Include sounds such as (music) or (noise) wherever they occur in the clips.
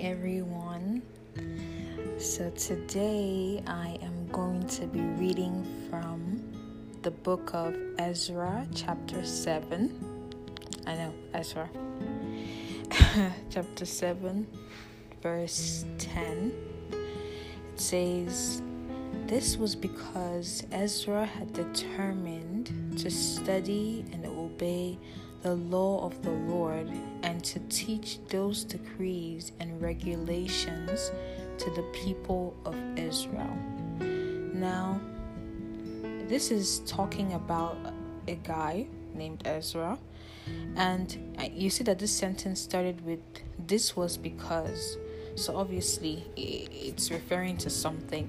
everyone. So, today I am going to be reading from the book of Ezra, chapter 7. I know, Ezra. (laughs) chapter 7, verse 10. It says, This was because Ezra had determined to study and obey the law of the Lord and to teach those decrees and regulations to the people of Israel. Now, this is talking about a guy named Ezra, and you see that this sentence started with this was because. So, obviously, it's referring to something.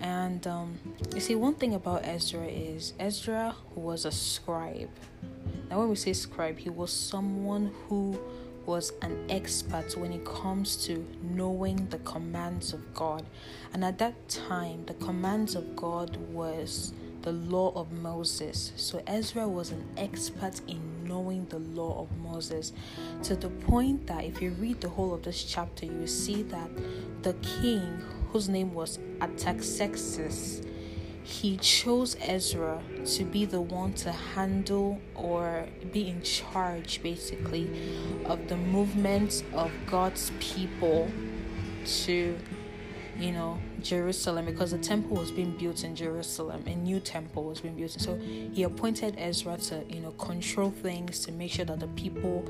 And um, you see, one thing about Ezra is Ezra was a scribe. Now, when we say scribe, he was someone who was an expert when it comes to knowing the commands of God. And at that time, the commands of God was the law of Moses. So Ezra was an expert in knowing the law of Moses to the point that if you read the whole of this chapter, you will see that the king, whose name was Artaxerxes, he chose Ezra to be the one to handle or be in charge, basically, of the movement of God's people to, you know, Jerusalem because the temple was being built in Jerusalem, a new temple was being built. So he appointed Ezra to, you know, control things to make sure that the people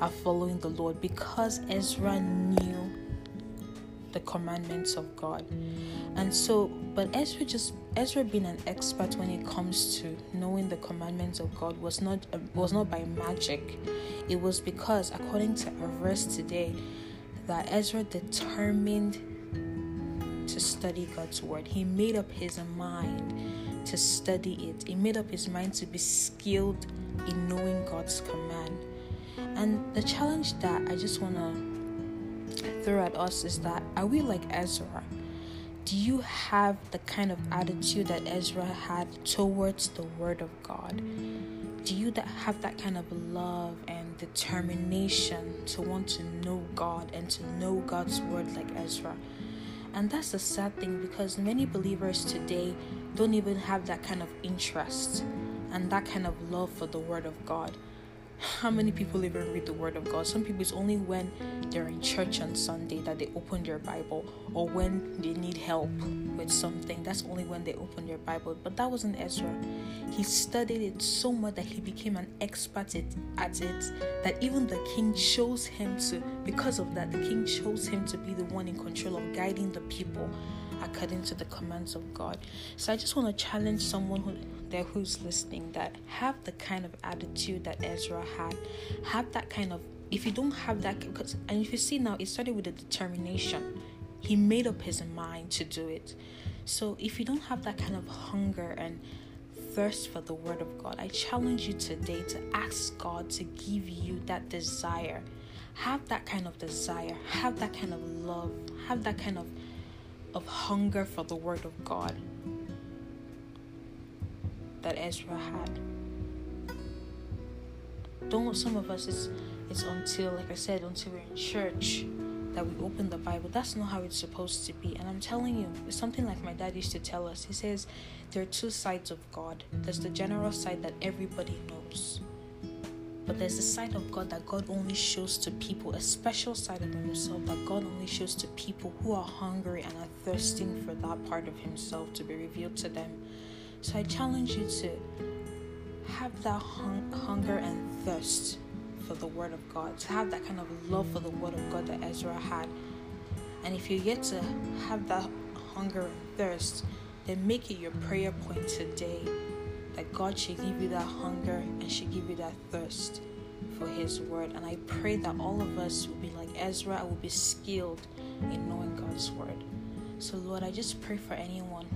are following the Lord because Ezra knew the commandments of God. And so, but Ezra just Ezra being an expert when it comes to knowing the commandments of God was not was not by magic. It was because according to our verse today that Ezra determined to study God's word. He made up his mind to study it. He made up his mind to be skilled in knowing God's command. And the challenge that I just want to throw at us is that are we like Ezra? Do you have the kind of attitude that Ezra had towards the Word of God? Do you have that kind of love and determination to want to know God and to know God's Word like Ezra? And that's the sad thing because many believers today don't even have that kind of interest and that kind of love for the Word of God how many people even read the Word of God? Some people it's only when they're in church on Sunday that they open their Bible, or when they need help with something. That's only when they open their Bible. But that wasn't Ezra. He studied it so much that he became an expert at it. That even the king chose him to. Because of that, the king chose him to be the one in control of guiding the people according to the commands of God. So I just want to challenge someone who there who's listening that have the kind of attitude that Ezra had. Have that kind of if you don't have that because and if you see now it started with a determination. He made up his mind to do it. So if you don't have that kind of hunger and thirst for the word of God, I challenge you today to ask God to give you that desire. Have that kind of desire, have that kind of love, have that kind of of hunger for the Word of God that Ezra had. Don't some of us it's it's until like I said until we're in church that we open the Bible. That's not how it's supposed to be. And I'm telling you, it's something like my dad used to tell us. He says there are two sides of God. There's the general side that everybody knows. But there's a side of God that God only shows to people, a special side of Himself that God only shows to people who are hungry and are thirsting for that part of Himself to be revealed to them. So I challenge you to have that hung- hunger and thirst for the Word of God, to have that kind of love for the Word of God that Ezra had. And if you're yet to have that hunger and thirst, then make it your prayer point today that God should give you that hunger and should give you that thirst for His Word. And I pray that all of us will be like Ezra will be skilled in knowing God's Word. So, Lord, I just pray for anyone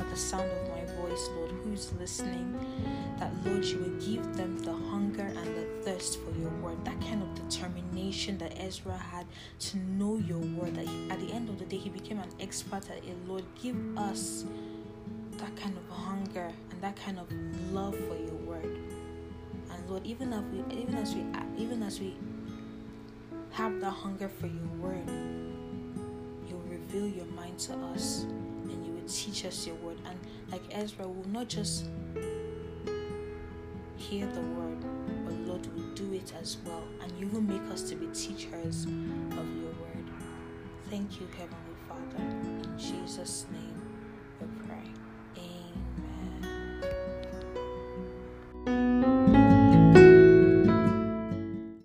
at the sound of my voice, Lord, who's listening, that, Lord, you will give them the hunger and the thirst for your word, that kind of determination that Ezra had to know your word, that at the end of the day, he became an expert at it. Lord, give us that kind of hunger and that kind of love for your word. And Lord, even as we even as we even as we have that hunger for your word, you'll reveal your mind to us and you will teach us your word. And like Ezra, we'll not just hear the word, but Lord will do it as well. And you will make us to be teachers of your word. Thank you, Heavenly Father. In Jesus'